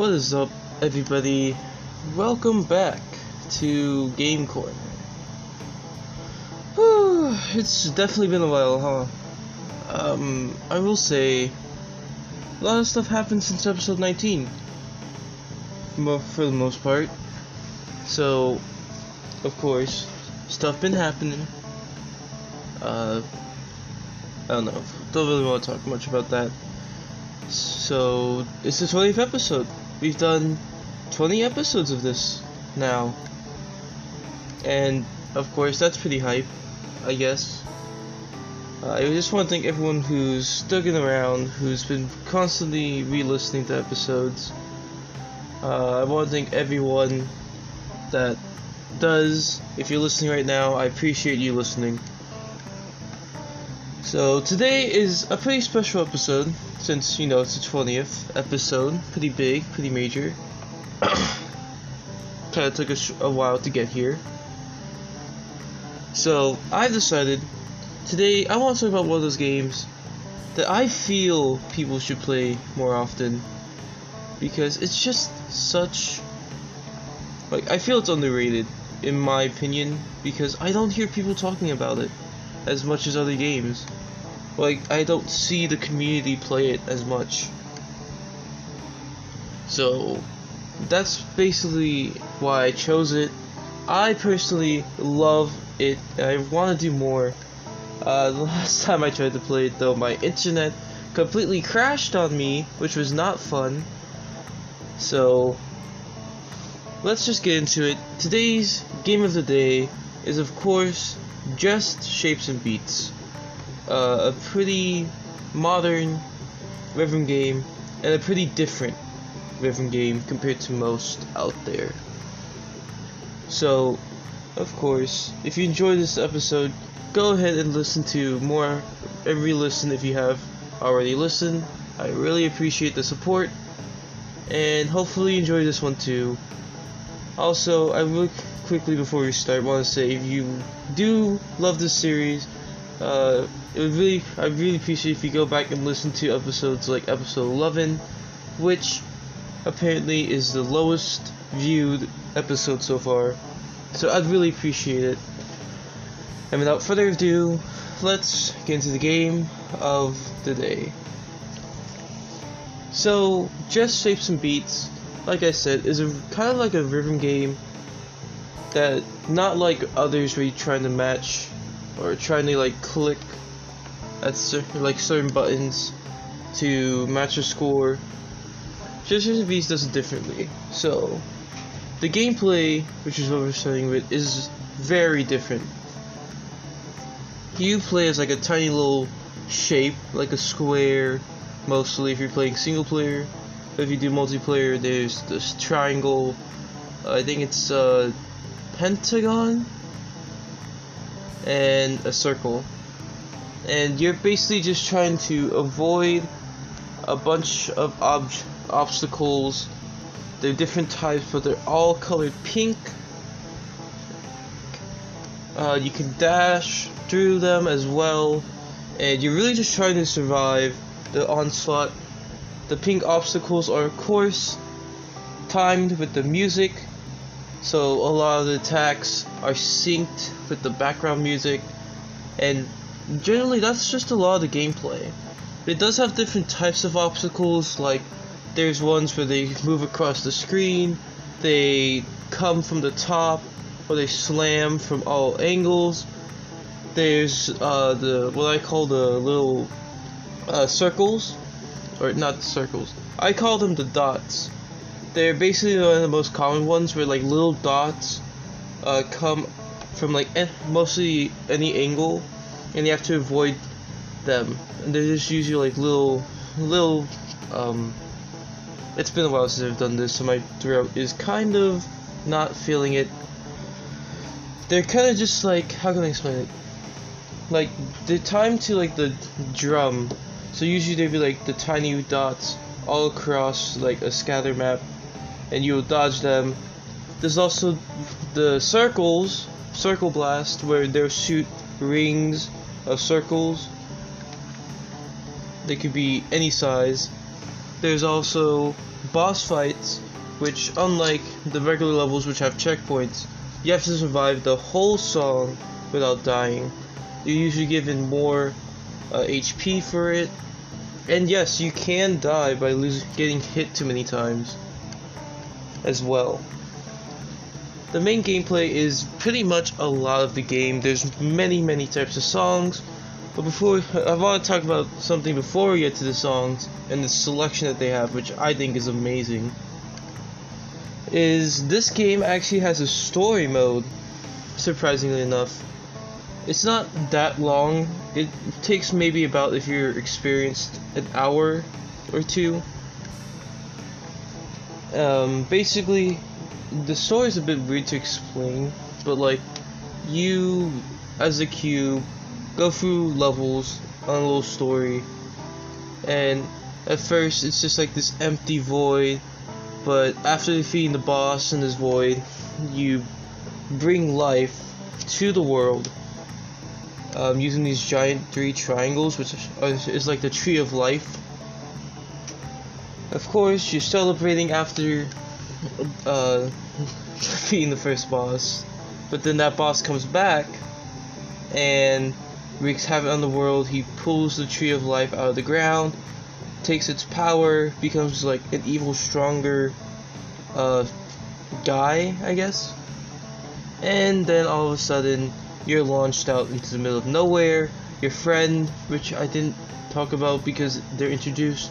What is up, everybody? Welcome back to Game Corner. Whew, it's definitely been a while, huh? Um, I will say, a lot of stuff happened since episode 19. Mo- For the most part. So, of course, stuff been happening. Uh, I don't know. Don't really want to talk much about that. So, it's the 20th episode. We've done 20 episodes of this now. And, of course, that's pretty hype, I guess. Uh, I just want to thank everyone who's sticking around, who's been constantly re listening to episodes. Uh, I want to thank everyone that does. If you're listening right now, I appreciate you listening. So today is a pretty special episode since you know it's the 20th episode, pretty big, pretty major. kind of took us a while to get here. So I decided today I want to talk about one of those games that I feel people should play more often because it's just such like I feel it's underrated in my opinion because I don't hear people talking about it as much as other games. Like I don't see the community play it as much. So that's basically why I chose it. I personally love it. I want to do more. Uh, the last time I tried to play it though, my internet completely crashed on me, which was not fun. So let's just get into it. Today's game of the day is of course just Shapes and Beats. Uh, a pretty modern rhythm game and a pretty different rhythm game compared to most out there. So, of course, if you enjoyed this episode, go ahead and listen to more every listen if you have already listened. I really appreciate the support and hopefully you enjoy this one too. Also, I will quickly before we start want to say if you do love this series, uh, it would really I really appreciate if you go back and listen to episodes like episode 11, which apparently is the lowest viewed episode so far. So I'd really appreciate it. And without further ado, let's get into the game of the day. So, Just Shapes and Beats, like I said, is a kind of like a rhythm game that not like others where you're trying to match or trying to like click at certain like certain buttons to match a score. Just Beats does it differently. So, the gameplay, which is what we're starting with, is very different. You play as like a tiny little shape, like a square, mostly if you're playing single player. If you do multiplayer, there's this triangle. I think it's a pentagon and a circle. And you're basically just trying to avoid a bunch of ob- obstacles. They're different types, but they're all colored pink. Uh, you can dash through them as well, and you're really just trying to survive the onslaught. The pink obstacles are, of course, timed with the music, so a lot of the attacks are synced with the background music, and generally that's just a lot of the gameplay. It does have different types of obstacles, like there's ones where they move across the screen, they come from the top, or they slam from all angles. There's uh, the what I call the little uh, circles, or not circles. I call them the dots. They're basically one of the most common ones, where like little dots uh, come from like eh, mostly any angle, and you have to avoid them. And they're just usually like little, little. Um, it's been a while since I've done this, so my throat is kind of not feeling it. They're kind of just like how can I explain it? Like the time to like the drum. So usually they'd be like the tiny dots all across like a scatter map, and you'll dodge them. There's also the circles, circle blast, where they'll shoot rings of circles. They could be any size. there's also boss fights, which unlike the regular levels which have checkpoints, you have to survive the whole song without dying. You're usually given more uh, HP for it, and yes, you can die by losing, getting hit too many times as well. The main gameplay is pretty much a lot of the game. There's many, many types of songs. But before, I want to talk about something before we get to the songs and the selection that they have, which I think is amazing. Is this game actually has a story mode, surprisingly enough. It's not that long. It takes maybe about, if you're experienced, an hour or two. Um, basically, the story is a bit weird to explain, but like you as a cube go through levels on a little story and at first it's just like this empty void but after defeating the boss in this void you bring life to the world um, using these giant three triangles which is like the tree of life of course you're celebrating after uh, defeating the first boss. But then that boss comes back and wreaks havoc on the world. He pulls the tree of life out of the ground, takes its power, becomes like an evil, stronger uh, guy, I guess. And then all of a sudden, you're launched out into the middle of nowhere. Your friend, which I didn't talk about because they're introduced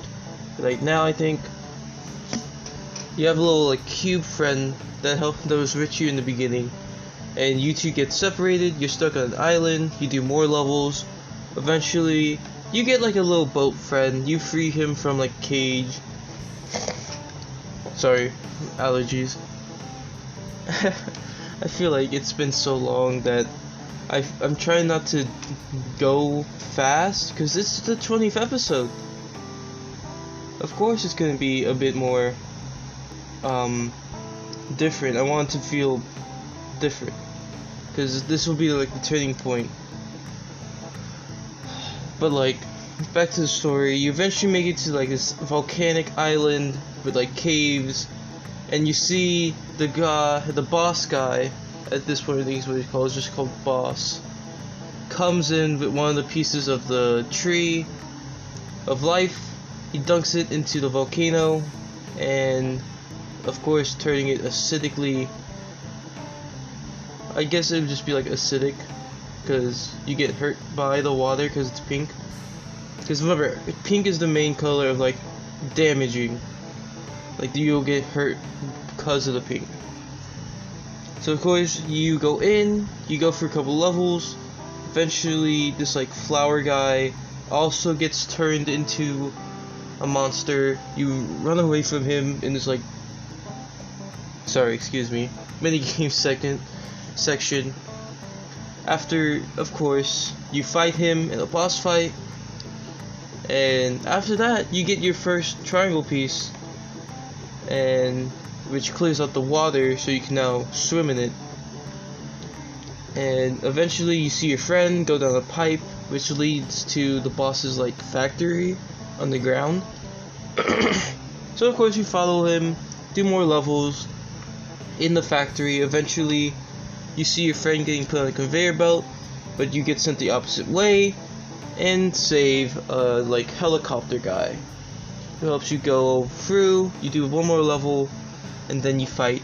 right now, I think, you have a little like cube friend that helped was with you in the beginning. And you two get separated. You're stuck on an island. You do more levels. Eventually you get like a little boat friend. You free him from like cage. Sorry allergies. I feel like it's been so long that I, I'm trying not to go fast because is the 20th episode of course it's going to be a bit more um, different. I want to feel different because this will be like the turning point. But like, back to the story. You eventually make it to like this volcanic island with like caves, and you see the guy, the boss guy. At this point, I think is what he calls, just called boss. Comes in with one of the pieces of the tree of life. He dunks it into the volcano, and of course turning it acidically I guess it would just be like acidic because you get hurt by the water because it's pink because remember pink is the main color of like damaging like you'll get hurt because of the pink so of course you go in you go for a couple levels. Eventually this like flower guy also gets turned into a monster. You run away from him in this like sorry, excuse me, minigame second section. After, of course, you fight him in a boss fight, and after that, you get your first triangle piece, and which clears out the water so you can now swim in it. And eventually, you see your friend go down a pipe, which leads to the boss's like factory on the ground. so of course, you follow him, do more levels, in the factory. Eventually, you see your friend getting put on a conveyor belt, but you get sent the opposite way and save a like helicopter guy who helps you go through. You do one more level, and then you fight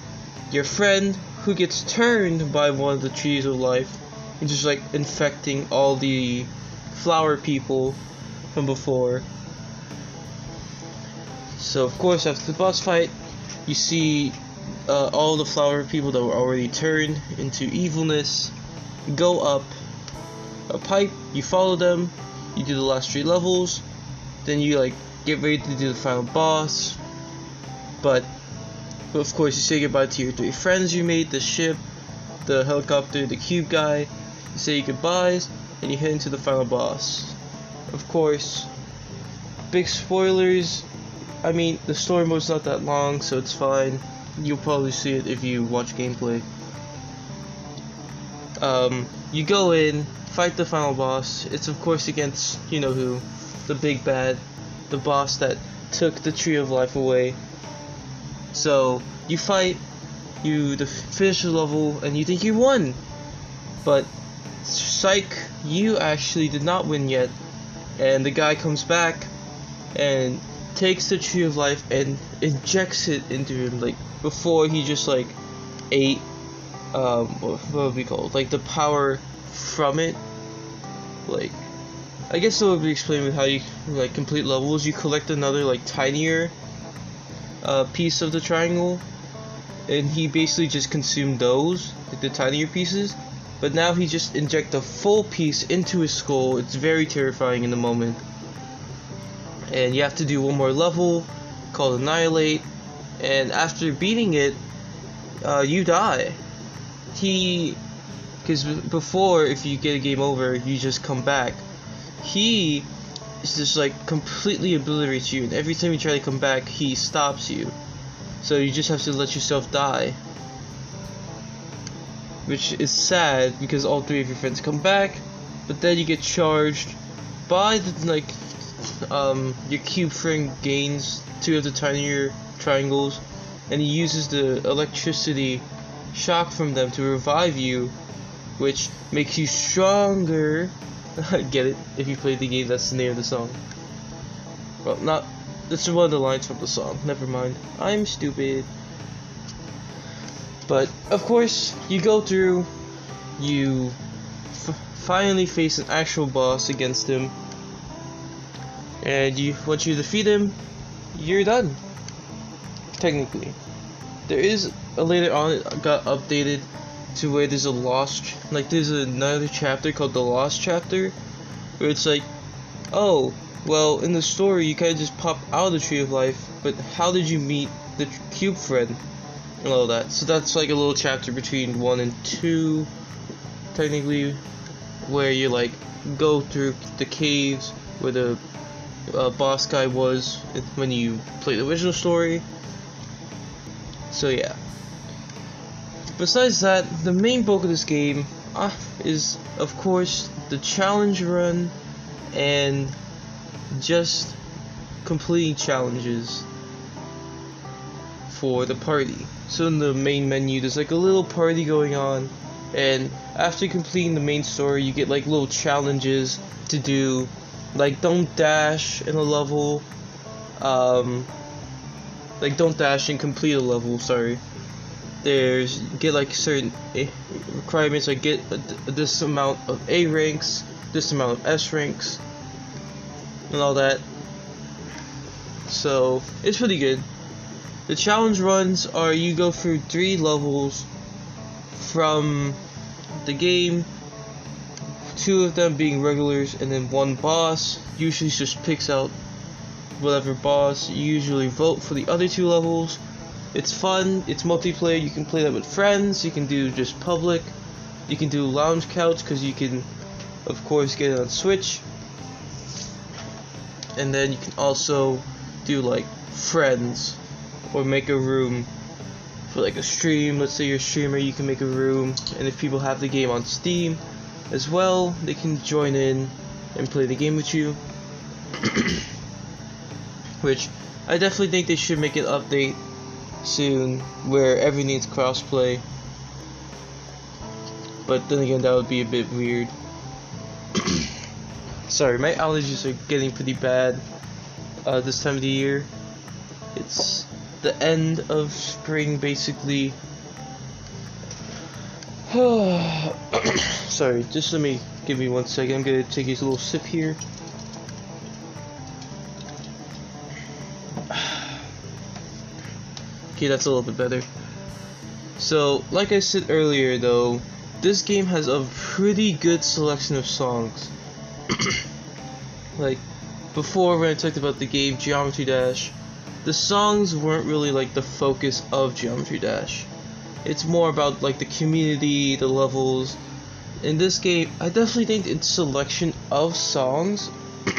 your friend who gets turned by one of the trees of life and just like infecting all the flower people from before. So of course after the boss fight, you see uh, all the flower people that were already turned into evilness go up a pipe, you follow them, you do the last three levels, then you like get ready to do the final boss. But, but of course you say goodbye to your three friends you made, the ship, the helicopter, the cube guy, you say your goodbyes, and you head into the final boss. Of course, big spoilers, I mean the story mode's not that long so it's fine you'll probably see it if you watch gameplay. Um, you go in, fight the final boss. It's of course against you know who, the big bad, the boss that took the tree of life away. So you fight, you the finish the level, and you think you won, but psych, you actually did not win yet. And the guy comes back and takes the tree of life and injects it into him like before he just like ate um what, would we call it? like the power from it like I guess it would be explained with how you like complete levels you collect another like tinier uh, piece of the triangle and he basically just consumed those like the tinier pieces but now he just inject a full piece into his skull it's very terrifying in the moment and you have to do one more level called Annihilate, and after beating it, uh, you die. He, because before, if you get a game over, you just come back. He is just like completely obliterates you, and every time you try to come back, he stops you. So you just have to let yourself die. Which is sad because all three of your friends come back, but then you get charged by the like um, your cube friend gains two of the tinier triangles, and he uses the electricity shock from them to revive you, which makes you stronger. Get it? If you played the game, that's of the song. Well, not. That's one of the lines from the song. Never mind. I'm stupid. But, of course, you go through, you finally face an actual boss against him, and you once you defeat him, you're done. Technically, there is a later on it got updated to where there's a lost like there's another chapter called the lost chapter where it's like oh well in the story you kind of just pop out of the tree of life but how did you meet the cube friend and all that so that's like a little chapter between one and two technically where you like go through the caves where the uh, boss guy was when you play the original story. So yeah. Besides that, the main bulk of this game uh, is, of course, the challenge run and just completing challenges for the party. So in the main menu, there's like a little party going on, and after completing the main story, you get like little challenges to do like don't dash in a level um like don't dash and complete a level sorry there's get like certain eh, requirements like get this amount of A ranks this amount of S ranks and all that. So it's pretty good. The challenge runs are you go through three levels from the game two of them being regulars and then one boss. Usually just picks out whatever boss. You usually vote for the other two levels it's fun. It's multiplayer. You can play that with friends. You can do just public. You can do lounge couch because you can of course get it on switch. And then you can also do like friends or make a room for like a stream. Let's say you're a streamer you can make a room. And if people have the game on steam as well. They can join in and play the game with you. Which I definitely think they should make an update soon where everything's crossplay. But then again, that would be a bit weird. Sorry, my allergies are getting pretty bad uh, this time of the year. It's the end of spring, basically. Sorry, just let me give me one second. I'm gonna take a little sip here. Okay, that's a little bit better. So, like I said earlier though, this game has a pretty good selection of songs. like, before when I talked about the game Geometry Dash, the songs weren't really like the focus of Geometry Dash it's more about like the community, the levels. In this game, I definitely think its selection of songs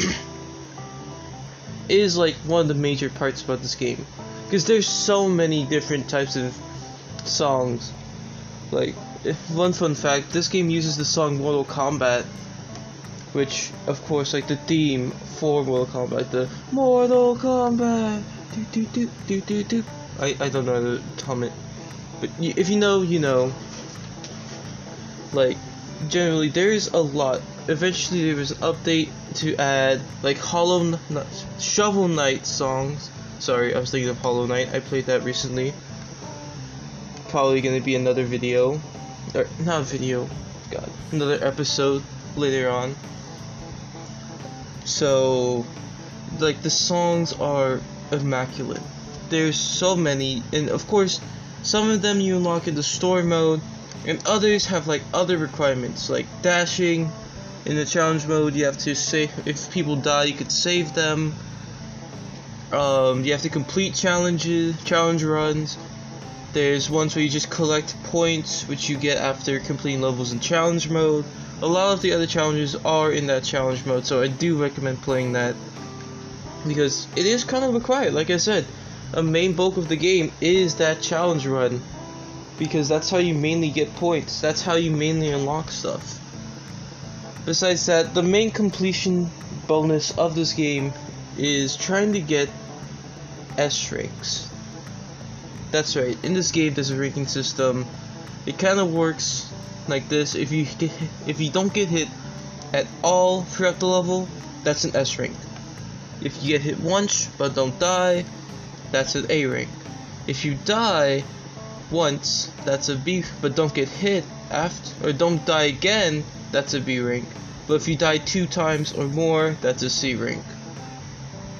is like one of the major parts about this game because there's so many different types of songs. Like one fun fact, this game uses the song Mortal Kombat, which of course like the theme for Mortal Kombat, the Mortal Kombat, do do do do do do. I I don't know how to it, but if you know, you know. Like generally, there's a lot. Eventually, there was an update to add like Hollow Shovel Knight songs. Sorry, I was thinking of Hollow Knight. I played that recently. Probably gonna be another video, or not video. God, another episode later on. So, like the songs are immaculate. There's so many, and of course, some of them you unlock in the story mode, and others have like other requirements, like dashing. In the challenge mode, you have to save. If people die, you could save them. Um, you have to complete challenges, challenge runs. There's ones where you just collect points, which you get after completing levels in challenge mode. A lot of the other challenges are in that challenge mode, so I do recommend playing that because it is kind of required. Like I said, a main bulk of the game is that challenge run because that's how you mainly get points. That's how you mainly unlock stuff. Besides that, the main completion bonus of this game is trying to get S ranks. That's right. In this game, there's a ranking system. It kind of works like this. If you get, if you don't get hit at all throughout the level, that's an S rank. If you get hit once but don't die, that's an A rank. If you die once, that's a B, but don't get hit after or don't die again, that's a B rank. But if you die two times or more, that's a C rank.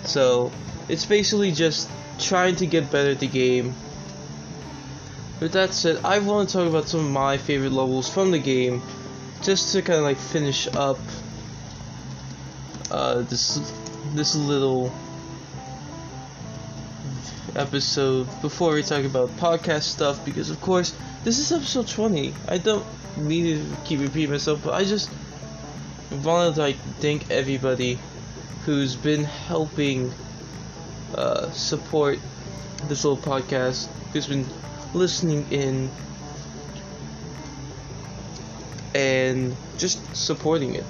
So it's basically just trying to get better at the game. With that said, I want to talk about some of my favorite levels from the game, just to kind of like finish up uh, this this little episode before we talk about podcast stuff. Because of course, this is episode 20. I don't need to keep repeating myself, but I just want to like thank everybody who's been helping uh, support this little podcast, who's been listening in and just supporting it.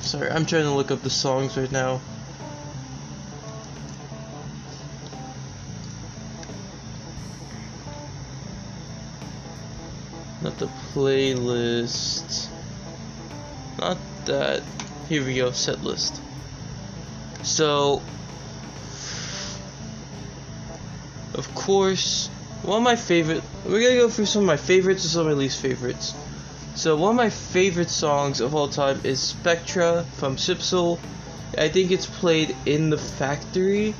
Sorry, I'm trying to look up the songs right now. Not the playlist. Not that. Here we go, set list. So, of course, one of my favorite. We're gonna go through some of my favorites and some of my least favorites. So one of my favorite songs of all time is Spectra from Sipsel. I think it's played in the factory.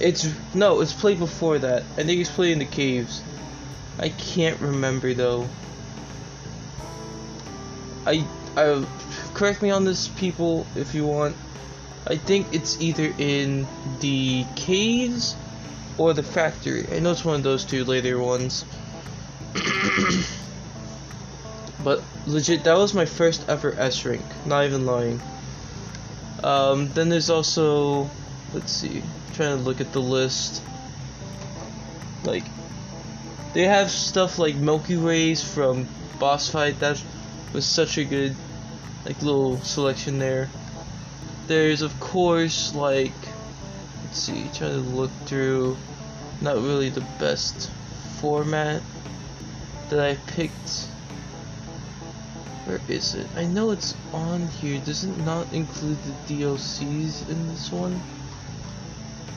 It's no, it's played before that. I think it's played in the caves. I can't remember though. I I correct me on this, people, if you want. I think it's either in the caves or the factory. I know it's one of those two later ones. but legit, that was my first ever S rank. Not even lying. Um, then there's also, let's see, I'm trying to look at the list. Like, they have stuff like Milky Ways from Boss Fight. That was such a good, like, little selection there. There's of course like, let's see, trying to look through. Not really the best format that I picked. Where is it? I know it's on here. Does it not include the DLCs in this one?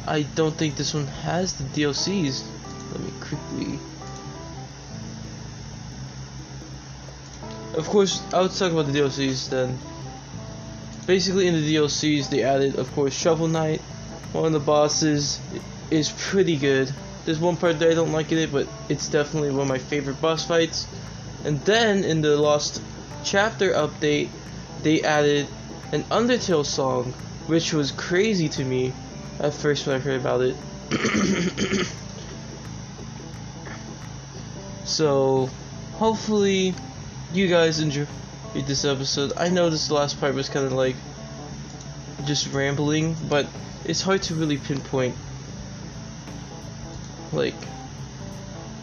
I don't think this one has the DLCs. Let me quickly. Of course, I would talk about the DLCs then. Basically, in the DLCs, they added, of course, Shovel Knight. One of the bosses is pretty good. There's one part that I don't like in it, but it's definitely one of my favorite boss fights. And then in the Lost Chapter update, they added an Undertale song, which was crazy to me at first when I heard about it. so, hopefully, you guys enjoyed this episode. I know this last part was kind of like just rambling, but it's hard to really pinpoint like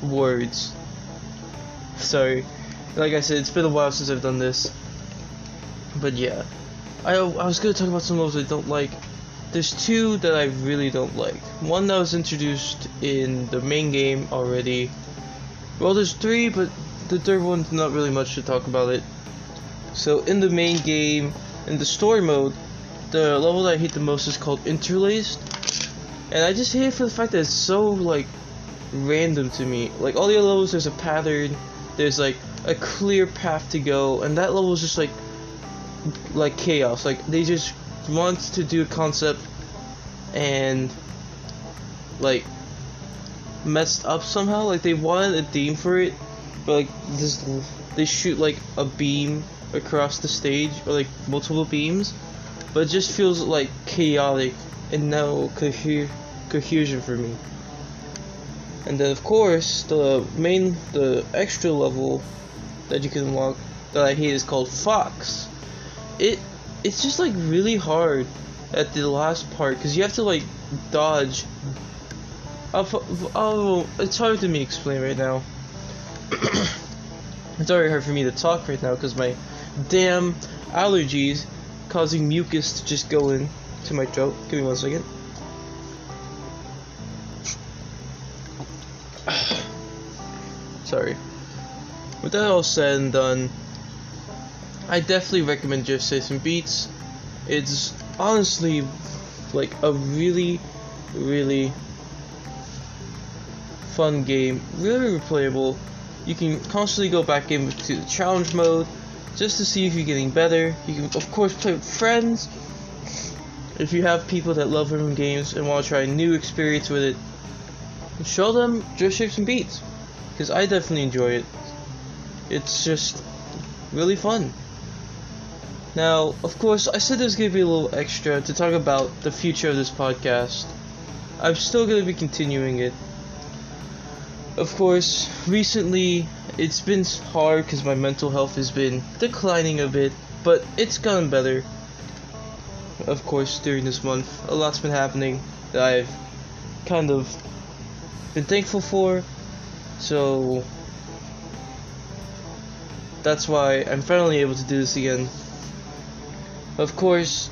words. Sorry. Like I said, it's been a while since I've done this. But yeah, I I was gonna talk about some levels I don't like. There's two that I really don't like. One that was introduced in the main game already. Well, there's three, but the third one's not really much to talk about it. So in the main game, in the story mode, the level that I hate the most is called Interlaced. And I just hate it for the fact that it's so like random to me. Like all the other levels there's a pattern, there's like a clear path to go, and that level is just like like chaos. Like they just want to do a concept and like messed up somehow. Like they wanted a theme for it, but like this they shoot like a beam across the stage or like multiple beams, but it just feels like chaotic and no cohe cohesion for me. And then of course the main the extra level that you can walk that I hate is called Fox. It it's just like really hard at the last part because you have to like dodge. oh, it's hard to me explain right now. it's already hard for me to talk right now because my damn allergies causing mucus to just go in to my throat. Give me one second. Sorry. With that all said and done, I definitely recommend Just Shapes and Beats. It's honestly like a really, really fun game, really replayable. You can constantly go back into the challenge mode just to see if you're getting better. You can, of course, play with friends. If you have people that love rhythm games and want to try a new experience with it, show them Drift Shapes and Beats. Because I definitely enjoy it. It's just really fun. Now, of course, I said there's going to be a little extra to talk about the future of this podcast. I'm still going to be continuing it. Of course, recently it's been hard because my mental health has been declining a bit, but it's gotten better. Of course, during this month, a lot's been happening that I've kind of been thankful for. So that's why I'm finally able to do this again. Of course,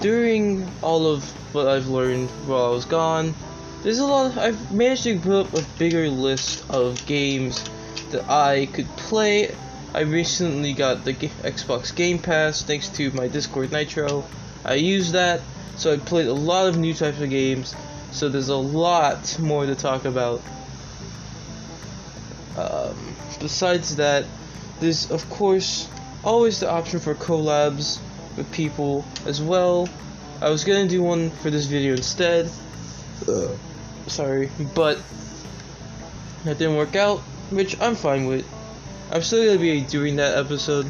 during all of what I've learned while I was gone, there's a lot. Of, I've managed to put up a bigger list of games that I could play. I recently got the Xbox Game Pass thanks to my Discord Nitro. I used that, so I played a lot of new types of games. So there's a lot more to talk about. Um, besides that, there's of course always the option for collabs with people as well. I was gonna do one for this video instead. Sorry, but that didn't work out which I'm fine with. I'm still gonna be doing that episode.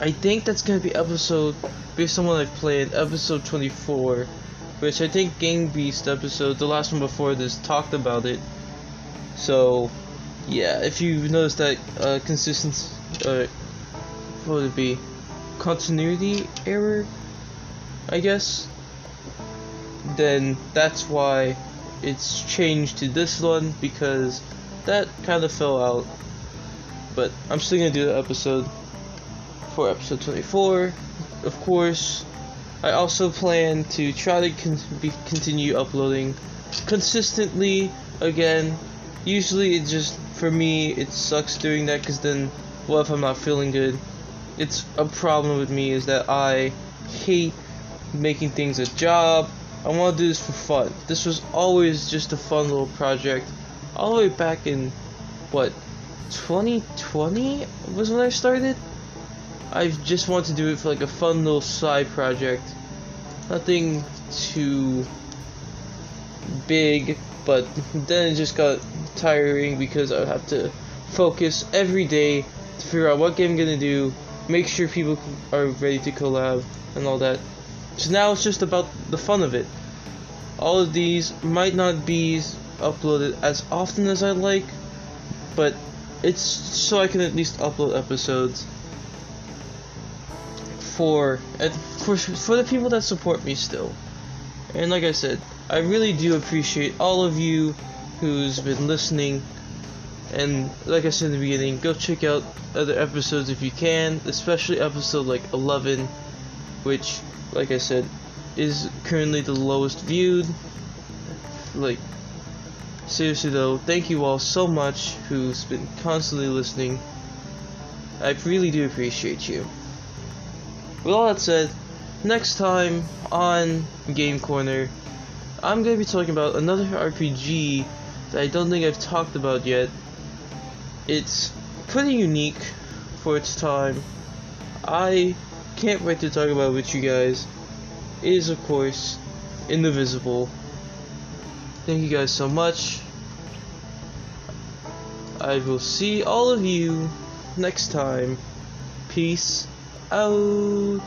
I think that's gonna be episode based on what I've played, episode 24, which I think Game Beast episode, the last one before this, talked about it. So, yeah, if you notice that uh, consistent, uh, what would it be? Continuity error, I guess. Then that's why it's changed to this one because that kind of fell out. But I'm still gonna do the episode for episode 24. Of course, I also plan to try to con be, continue uploading consistently again. Usually, it just for me it sucks doing that because then what if I'm not feeling good? It's a problem with me is that I hate making things a job. I want to do this for fun. This was always just a fun little project all the way back in what 2020 was when I started. I just wanted to do it for like a fun little side project. Nothing too big, but then it just got tiring because I would have to focus every day to figure out what game I'm gonna do, make sure people are ready to collab and all that. So now it's just about the fun of it. All of these might not be uploaded as often as I like, but it's so I can at least upload episodes for for for the people that support me still. And like I said, I really do appreciate all of you who's been listening And like I said in the beginning, go check out other episodes if you can, especially episode like 11, which, like I said, is currently the lowest viewed. Like, seriously though, thank you all so much who's been constantly listening. I really do appreciate you. With all that said, next time on Game Corner, I'm going to be talking about another RPG that I don't think I've talked about yet. It's pretty unique for its time. I can't wait to talk about it with you guys. is, of course, Indivisible. Thank you guys so much. I will see all of you next time. Peace out.